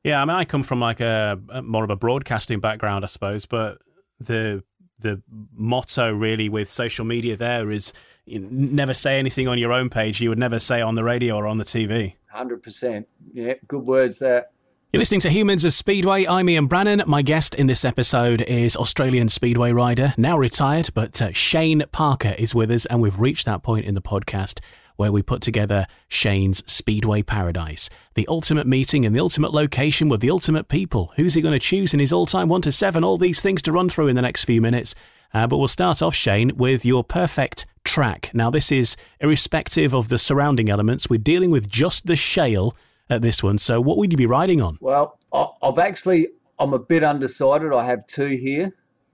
Yeah, I mean, I come from like a, a more of a broadcasting background, I suppose, but the the motto really with social media there is never say anything on your own page you would never say on the radio or on the TV. 100%. Yeah, good words there. You're listening to Humans of Speedway. I'm Ian Brannan. My guest in this episode is Australian Speedway rider, now retired, but uh, Shane Parker is with us, and we've reached that point in the podcast where we put together Shane's Speedway Paradise. The ultimate meeting and the ultimate location with the ultimate people. Who's he going to choose in his all time 1 to 7? All these things to run through in the next few minutes. Uh, but we'll start off, Shane, with your perfect track. Now, this is irrespective of the surrounding elements. We're dealing with just the shale at this one. So, what would you be riding on? Well, I've actually, I'm a bit undecided. I have two here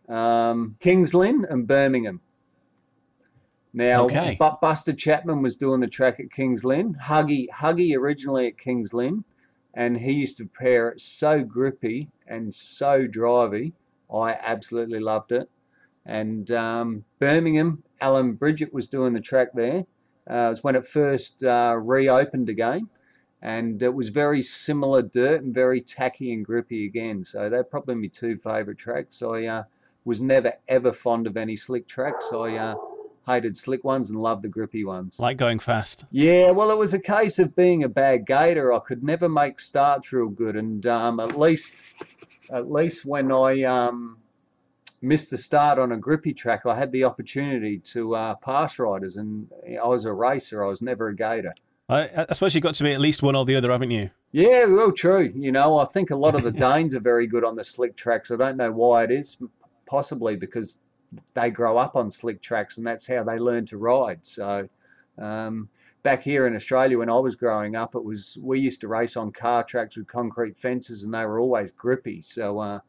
um, Kings Lynn and Birmingham. Now, okay. but Buster Chapman was doing the track at Kings Lynn. Huggy, Huggy originally at Kings Lynn, and he used to prepare it so grippy and so drivey. I absolutely loved it. And um, Birmingham, Alan Bridget was doing the track there. Uh, it was when it first uh, reopened again, and it was very similar dirt and very tacky and grippy again. So they're probably my two favourite tracks. I uh, was never ever fond of any slick tracks. I uh, hated slick ones and loved the grippy ones. Like going fast. Yeah, well, it was a case of being a bad gator. I could never make starts real good, and um, at least, at least when I um, missed the start on a grippy track, I had the opportunity to uh, pass riders, and I was a racer. I was never a gator. I, I suppose you've got to be at least one or the other, haven't you? Yeah, well, true. You know, I think a lot of the Danes are very good on the slick tracks. I don't know why it is, possibly because they grow up on slick tracks and that's how they learn to ride. So, um, back here in Australia, when I was growing up, it was we used to race on car tracks with concrete fences and they were always grippy. So, uh,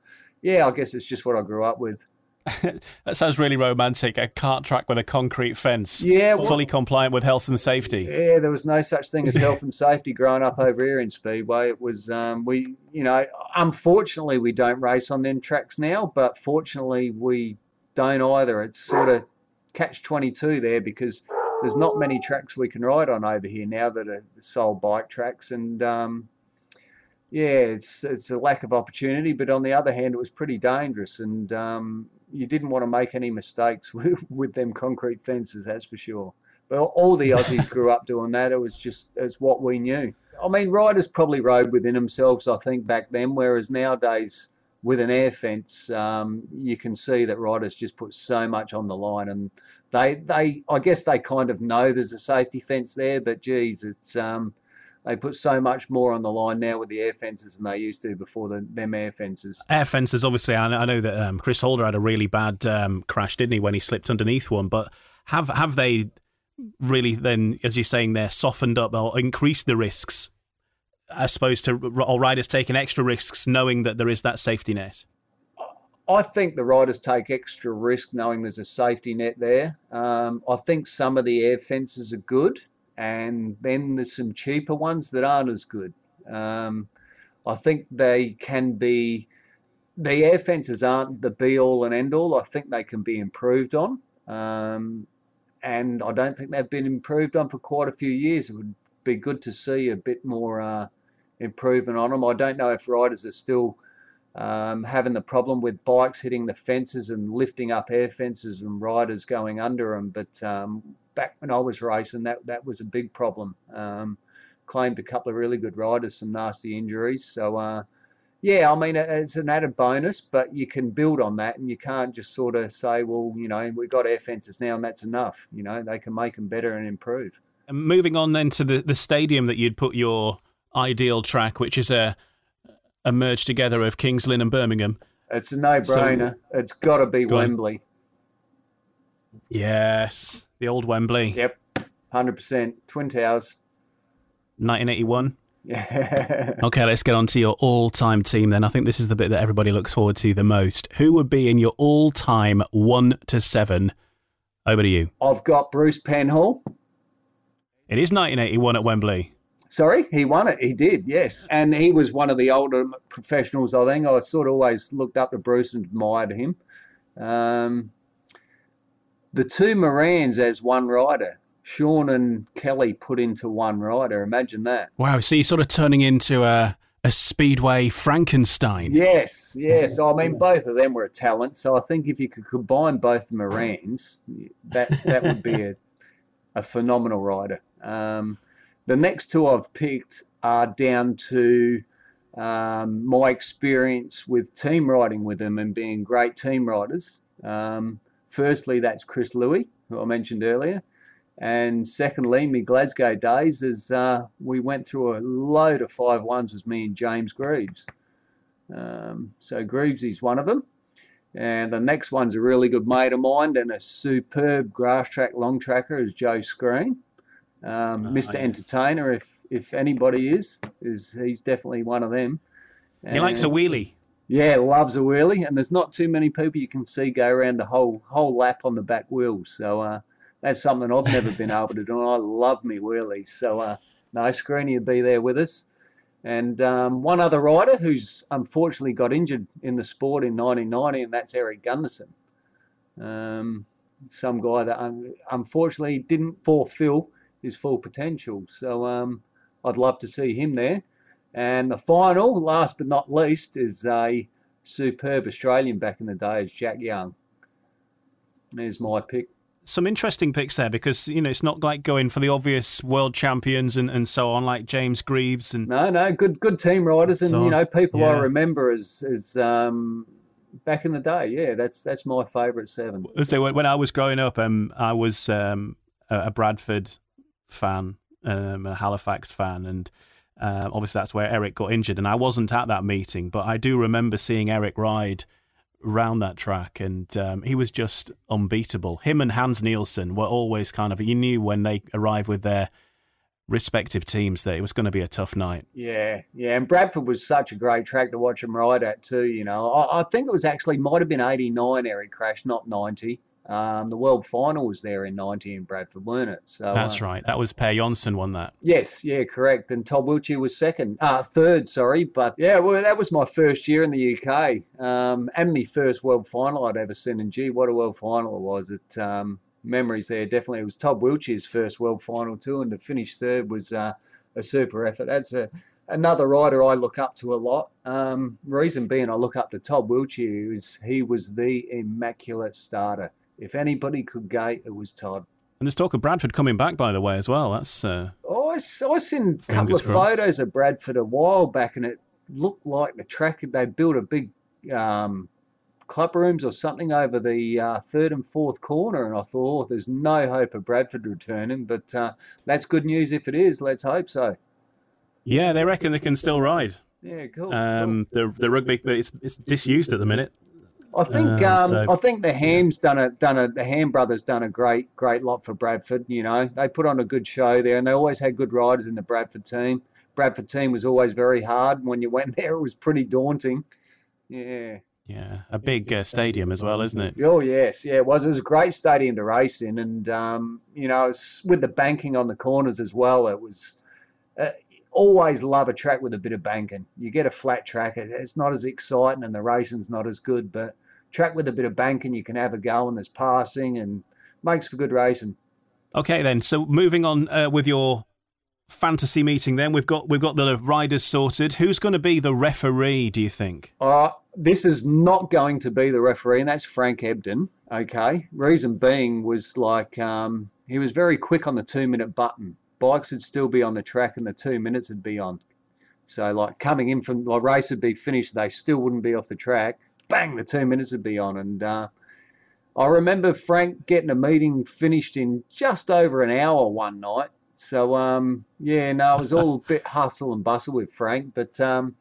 yeah, I guess it's just what I grew up with. that sounds really romantic. A cart track with a concrete fence. Yeah, well, fully compliant with health and safety. Yeah, there was no such thing as health and safety growing up over here in Speedway. It was um, we, you know, unfortunately we don't race on them tracks now, but fortunately we don't either. It's sort of catch twenty two there because there's not many tracks we can ride on over here now that are sole bike tracks, and um, yeah, it's it's a lack of opportunity. But on the other hand, it was pretty dangerous, and um, you didn't want to make any mistakes with, with them concrete fences, that's for sure. But all the Aussies grew up doing that. It was just it's what we knew. I mean, riders probably rode within themselves, I think, back then. Whereas nowadays, with an air fence, um, you can see that riders just put so much on the line, and they they I guess they kind of know there's a safety fence there, but geez, it's um, they put so much more on the line now with the air fences than they used to before the, them air fences. Air fences, obviously, I know, I know that um, Chris Holder had a really bad um, crash, didn't he, when he slipped underneath one? But have have they really then, as you're saying, they're softened up or increased the risks, as opposed to or riders taking extra risks, knowing that there is that safety net? I think the riders take extra risk knowing there's a safety net there. Um, I think some of the air fences are good and then there's some cheaper ones that aren't as good. Um, I think they can be. The air fences aren't the be all and end all. I think they can be improved on, um, and I don't think they've been improved on for quite a few years. It would be good to see a bit more uh, improvement on them. I don't know if riders are still um, having the problem with bikes hitting the fences and lifting up air fences and riders going under them, but um, back when I was racing, that that was a big problem. Um, claimed a couple of really good riders some nasty injuries. So uh, yeah, I mean it's an added bonus, but you can build on that, and you can't just sort of say, well, you know, we've got air fences now, and that's enough. You know, they can make them better and improve. And moving on then to the the stadium that you'd put your ideal track, which is a a merge together of Kings Lynn and Birmingham. It's a no-brainer. So, it's got to be Wembley. On. Yes. The old Wembley. Yep, 100%. Twin Towers. 1981. Yeah. okay, let's get on to your all time team then. I think this is the bit that everybody looks forward to the most. Who would be in your all time 1 to 7? Over to you. I've got Bruce Penhall. It is 1981 at Wembley. Sorry, he won it. He did, yes. And he was one of the older professionals, I think. I sort of always looked up to Bruce and admired him. Um, the two Morans as one rider. Shawn and Kelly put into one rider. Imagine that. Wow. So you're sort of turning into a, a Speedway Frankenstein. Yes, yes. I mean, both of them were a talent. So I think if you could combine both Morans, that, that would be a, a phenomenal rider. Um, the next two I've picked are down to um, my experience with team riding with them and being great team riders. Um, Firstly, that's Chris Louis, who I mentioned earlier. And secondly, me Glasgow days is uh, we went through a load of five ones with me and James Grieves. Um, so Grieves is one of them. And the next one's a really good mate of mine and a superb grass track long tracker is Joe Screen. Um, oh, Mr. Entertainer, if if anybody is, is he's definitely one of them. And he likes a wheelie. Yeah, loves a wheelie, and there's not too many people you can see go around the whole whole lap on the back wheels. So uh, that's something I've never been able to do. I love me wheelies. So uh, no, Screeny will be there with us. And um, one other rider who's unfortunately got injured in the sport in 1990, and that's Erik Gundersen. Um, some guy that un- unfortunately didn't fulfill his full potential. So um, I'd love to see him there. And the final, last but not least, is a superb Australian back in the day, is Jack Young. There's my pick. some interesting picks there because you know it's not like going for the obvious world champions and, and so on like James Grieves and no no good good team riders and so, you know people yeah. I remember as as um, back in the day yeah that's that's my favourite seven. So when I was growing up, um, I was um, a Bradford fan, um, a Halifax fan, and uh, obviously that's where Erik got injured, and I wasn't at that meeting, but I do remember seeing Erik ride round that track, and um, he was just unbeatable. Him and Hans Nielsen were always kind of you knew when they arrived with their respective teams that it was going to be a tough night. Yeah, yeah, and Bradford was such a great track to watch him ride at too. You know, I, I think it was actually might have been '89 Erik crashed, not '90. Um, the world final was there in '90 in Bradford, weren't it? So that's uh, right. That was Per Jonsson won that. Yes, yeah, correct. And Todd Wiltshire was second, uh, third, sorry. But yeah, well, that was my first year in the UK, um, and my first world final I'd ever seen. And gee, what a world final it was! It um, memories there definitely. It was Todd Wiltshire's first world final too, and to finish third was uh, a super effort. That's a another rider I look up to a lot. Um, reason being, I look up to Todd Wiltshire. Is he was the immaculate starter if anybody could gate, it was Todd. And there's talk of Bradford coming back, by the way, as well. That's. Uh, oh, I, I seen a couple of crossed. photos of Bradford a while back, and it looked like the track they built a big um, club rooms or something over the uh, third and fourth corner, and I thought, oh, there's no hope of Bradford returning, but uh, that's good news if it is. Let's hope so. Yeah, they reckon they can still ride. Yeah, cool. Um, cool. The the rugby, but it's it's disused at the minute. I think uh, um, so, I think the Ham's done a done a the Ham brothers done a great great lot for Bradford. You know they put on a good show there, and they always had good riders in the Bradford team. Bradford team was always very hard. When you went there, it was pretty daunting. Yeah. Yeah, a big uh, stadium as well, isn't it? Oh yes, yeah, it was. It was a great stadium to race in, and um, you know, with the banking on the corners as well, it was. Uh, always love a track with a bit of banking. You get a flat track, it's not as exciting, and the racing's not as good, but track with a bit of banking, you can have a go and there's passing and makes for good racing. Okay, then. So moving on uh, with your fantasy meeting, then we've got we've got the riders sorted. Who's going to be the referee? Do you think? Uh, this is not going to be the referee, and that's Frank Ebdon. Okay, reason being was like um, he was very quick on the two minute button. Bikes would still be on the track, and the two minutes would be on. So like coming in from the race would be finished, they still wouldn't be off the track bang, the two minutes would be on. And uh, I remember Frank getting a meeting finished in just over an hour one night. So um, yeah, no, it was all a bit hustle and bustle with Frank, but um,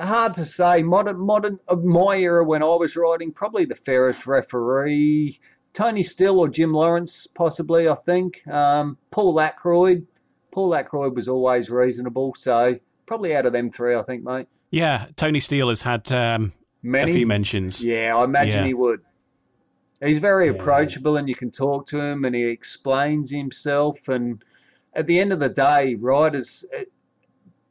hard to say. Modern, modern, my era when I was riding, probably the fairest referee, Tony Steele or Jim Lawrence, possibly. I think um, Paul Ackroyd. Paul Ackroyd was always reasonable, so probably out of them three, I think, mate. Yeah, Tony Steele has had um, Many? A few mentions. Yeah, I imagine yeah. he would. He's very yeah. approachable and you can talk to him and he explains himself. And at the end of the day, riders, eh,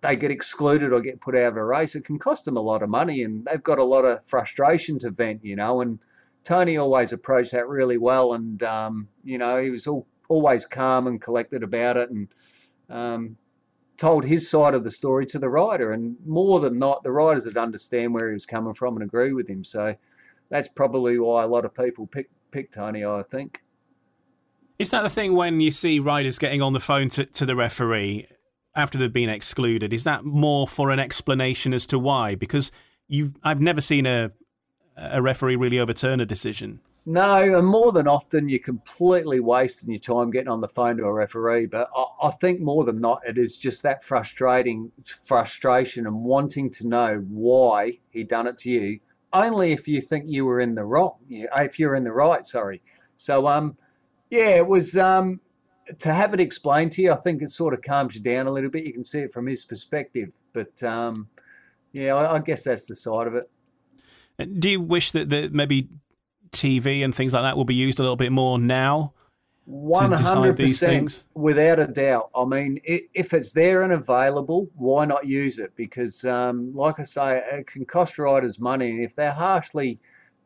they get excluded or get put out of a race. It can cost them a lot of money and they've got a lot of frustration to vent, you know. And Tony always approached that really well. And, um, you know, he was all, always calm and collected about it. And um, told his side of the story to the rider, and more than not, the riders would understand where he was coming from and agree with him. So that's probably why a lot of people pick pick Tony. I think. Is that the thing when you see riders getting on the phone to, to the referee after they've been excluded? Is that more for an explanation as to why? Because you've I've never seen a a referee really overturn a decision. No, and more than often, you're completely wasting your time getting on the phone to a referee. But I, I, think more than not, it is just that frustrating frustration and wanting to know why he done it to you. Only if you think you were in the wrong, if you're in the right. Sorry. So um, yeah, it was um, to have it explained to you. I think it sort of calms you down a little bit. You can see it from his perspective. But um, yeah, I, I guess that's the side of it. Do you wish that, that maybe TV and things like that will be used a little bit more now? One hundred percent, without a doubt. I mean, if it's there and available, why not use it? Because, um, like I say, it can cost riders money, and if they're harshly,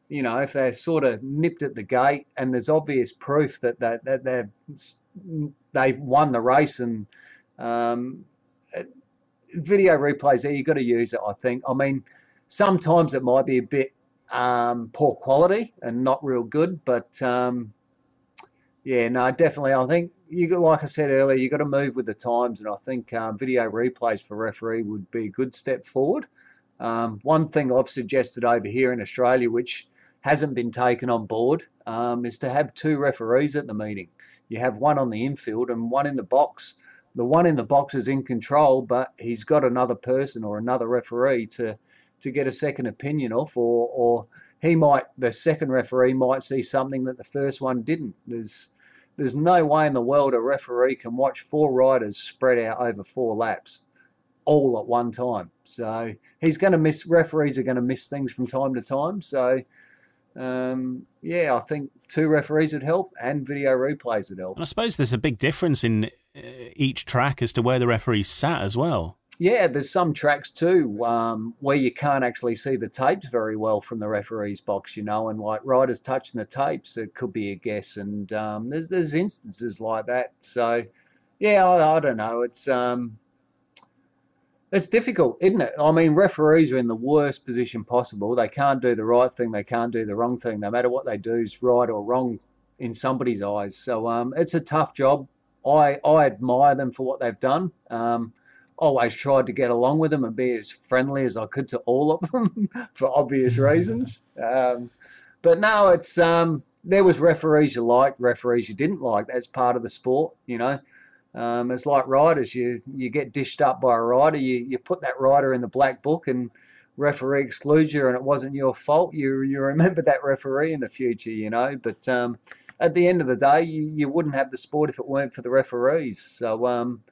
you know, if they're sort of nipped at the gate, and there's obvious proof that that, that they've they've won the race, and um, video replays there, you've got to use it. I think. I mean, sometimes it might be a bit um, poor quality and not real good. But um, Yeah, no, definitely. I think you got, like I said earlier, you got to move with the times, and I think um, video replays for referee would be a good step forward. Um, one thing I've suggested over here in Australia, which hasn't been taken on board, um, is to have two referees at the meeting. You have one on the infield and one in the box. The one in the box is in control, but he's got another person or another referee to to get a second opinion off, or or he might the second referee might see something that the first one didn't. There's there's no way in the world a referee can watch four riders spread out over four laps all at one time. So he's going to miss referees are going to miss things from time to time. So um, yeah, I think two referees would help and video replays would help. And I suppose there's a big difference in uh, each track as to where the referees sat as well. Yeah, there's some tracks too um, where you can't actually see the tapes very well from the referee's box, you know, and like riders touching the tapes, it could be a guess, and um, there's there's instances like that. So, yeah, I, I don't know. It's um, it's difficult, isn't it? I mean, referees are in the worst position possible. They can't do the right thing. They can't do the wrong thing. No matter what they do is right or wrong in somebody's eyes. So um, it's a tough job. I I admire them for what they've done. Um, always tried to get along with them and be as friendly as I could to all of them for obvious reasons. Um, but no, it's um, there was referees you liked, referees you didn't like. That's part of the sport, you know. Um, it's like riders. You you get dished up by a rider. You you put that rider in the black book and referee excludes you, and it wasn't your fault. You you remember that referee in the future, you know. But um, at the end of the day, you, you wouldn't have the sport if it weren't for the referees. So um,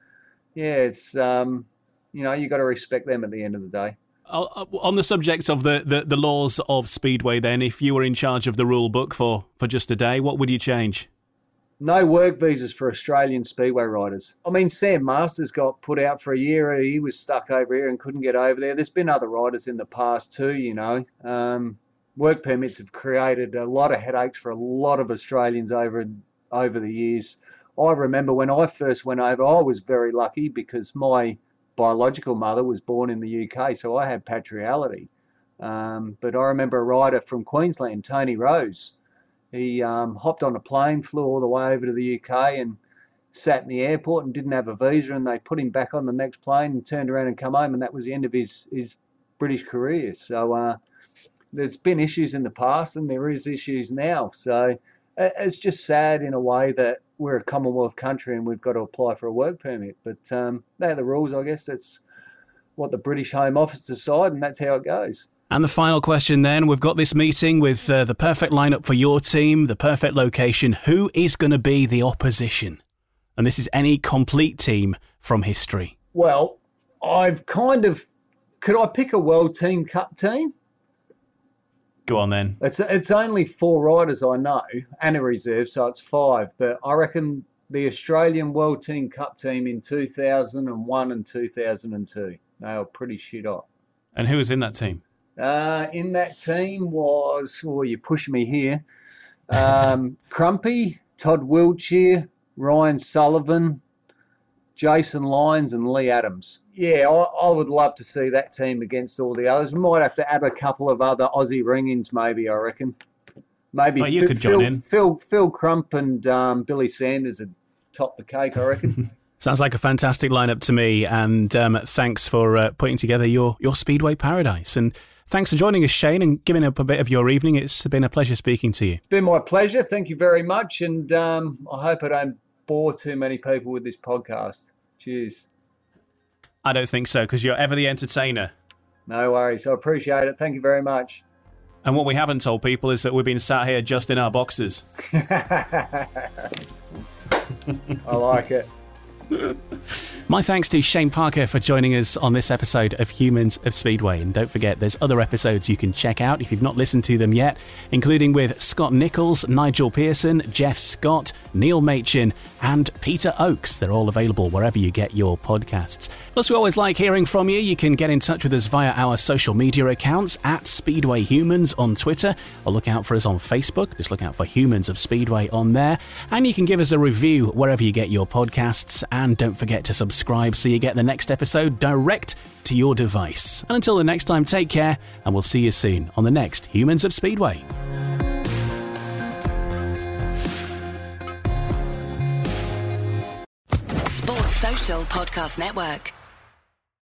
yeah, it's um, you know you got to respect them at the end of the day. Uh, on the subject of the, the, the laws of speedway, then, if you were in charge of the rule book for, for just a day, what would you change? no work visas for Australian speedway riders. I mean, Sam Masters got put out for a year. He was stuck over here and couldn't get over there. There's been other riders in the past too, you know. Um, work permits have created a lot of headaches for a lot of Australians over over the years. I remember when I first went over, I was very lucky because my biological mother was born in the UK, so I had patriality. Um, but I remember a rider from Queensland, Tony Rose he um, hopped on a plane, flew all the way over to the UK, and sat in the airport and didn't have a visa. And they put him back on the next plane and turned around and come home, and that was the end of his his British career. So uh, there's been issues in the past, and there is issues now. So it's just sad in a way that we're a Commonwealth country and we've got to apply for a work permit. But um, they're the rules, I guess. That's what the British Home Office decide, and that's how it goes. And the final question then we've got this meeting with uh, the perfect lineup for your team, the perfect location. Who is going to be the opposition? And this is any complete team from history. Well, I've kind of. Could I pick a World Team Cup team? Go on then. It's it's only four riders I know and a reserve, so it's five. But I reckon the Australian World Team Cup team in 2001 and 2002. They were pretty shit up. And who was in that team? Uh, in that team was, oh, you're pushing me here. Um, Crumpy, Todd Wiltshire, Ryan Sullivan, Jason Lyons, and Lee Adams. Yeah, I, I, would love to see that team against all the others. We might have to add a couple of other Aussie ring-ins, maybe. I reckon. Maybe oh, you Phil, could join Phil, in. Phil, Phil Crump and um, Billy Sanders would top the cake, I reckon. Sounds like a fantastic lineup to me, and um, thanks for uh, putting together your, your Speedway Paradise. And Thanks for joining us, Shane, and giving up a bit of your evening. It's been a pleasure speaking to you. It's been my pleasure. Thank you very much. And um, I hope I don't bore too many people with this podcast. Cheers. I don't think so, because you're ever the entertainer. No worries. I appreciate it. Thank you very much. And what we haven't told people is that we've been sat here just in our boxes. I like it. My thanks to Shane Parker for joining us on this episode of Humans of Speedway. And don't forget, there's other episodes you can check out if you've not listened to them yet, including with Scott Nicholls, Nigel Pearson, Jeff Scott, Neil Machin, and Peter Oakes. They're all available wherever you get your podcasts. Plus, we always like hearing from you. You can get in touch with us via our social media accounts at Speedway Humans on Twitter, or look out for us on Facebook. Just look out for Humans of Speedway on there. And you can give us a review wherever you get your podcasts. And don't forget to subscribe so you get the next episode direct to your device. And until the next time, take care, and we'll see you soon on the next Humans of Speedway. Social Podcast Network.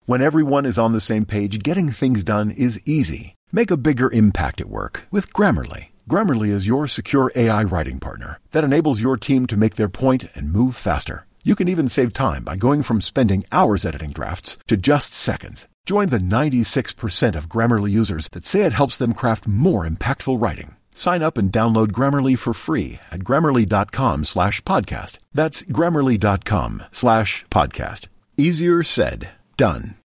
When everyone is on the same page, getting things done is easy. Make a bigger impact at work with Grammarly. Grammarly is your secure AI writing partner that enables your team to make their point and move faster. You can even save time by going from spending hours editing drafts to just seconds. Join the 96% of Grammarly users that say it helps them craft more impactful writing. Sign up and download Grammarly for free at grammarly.com slash podcast. That's grammarly.com slash podcast. Easier said, done.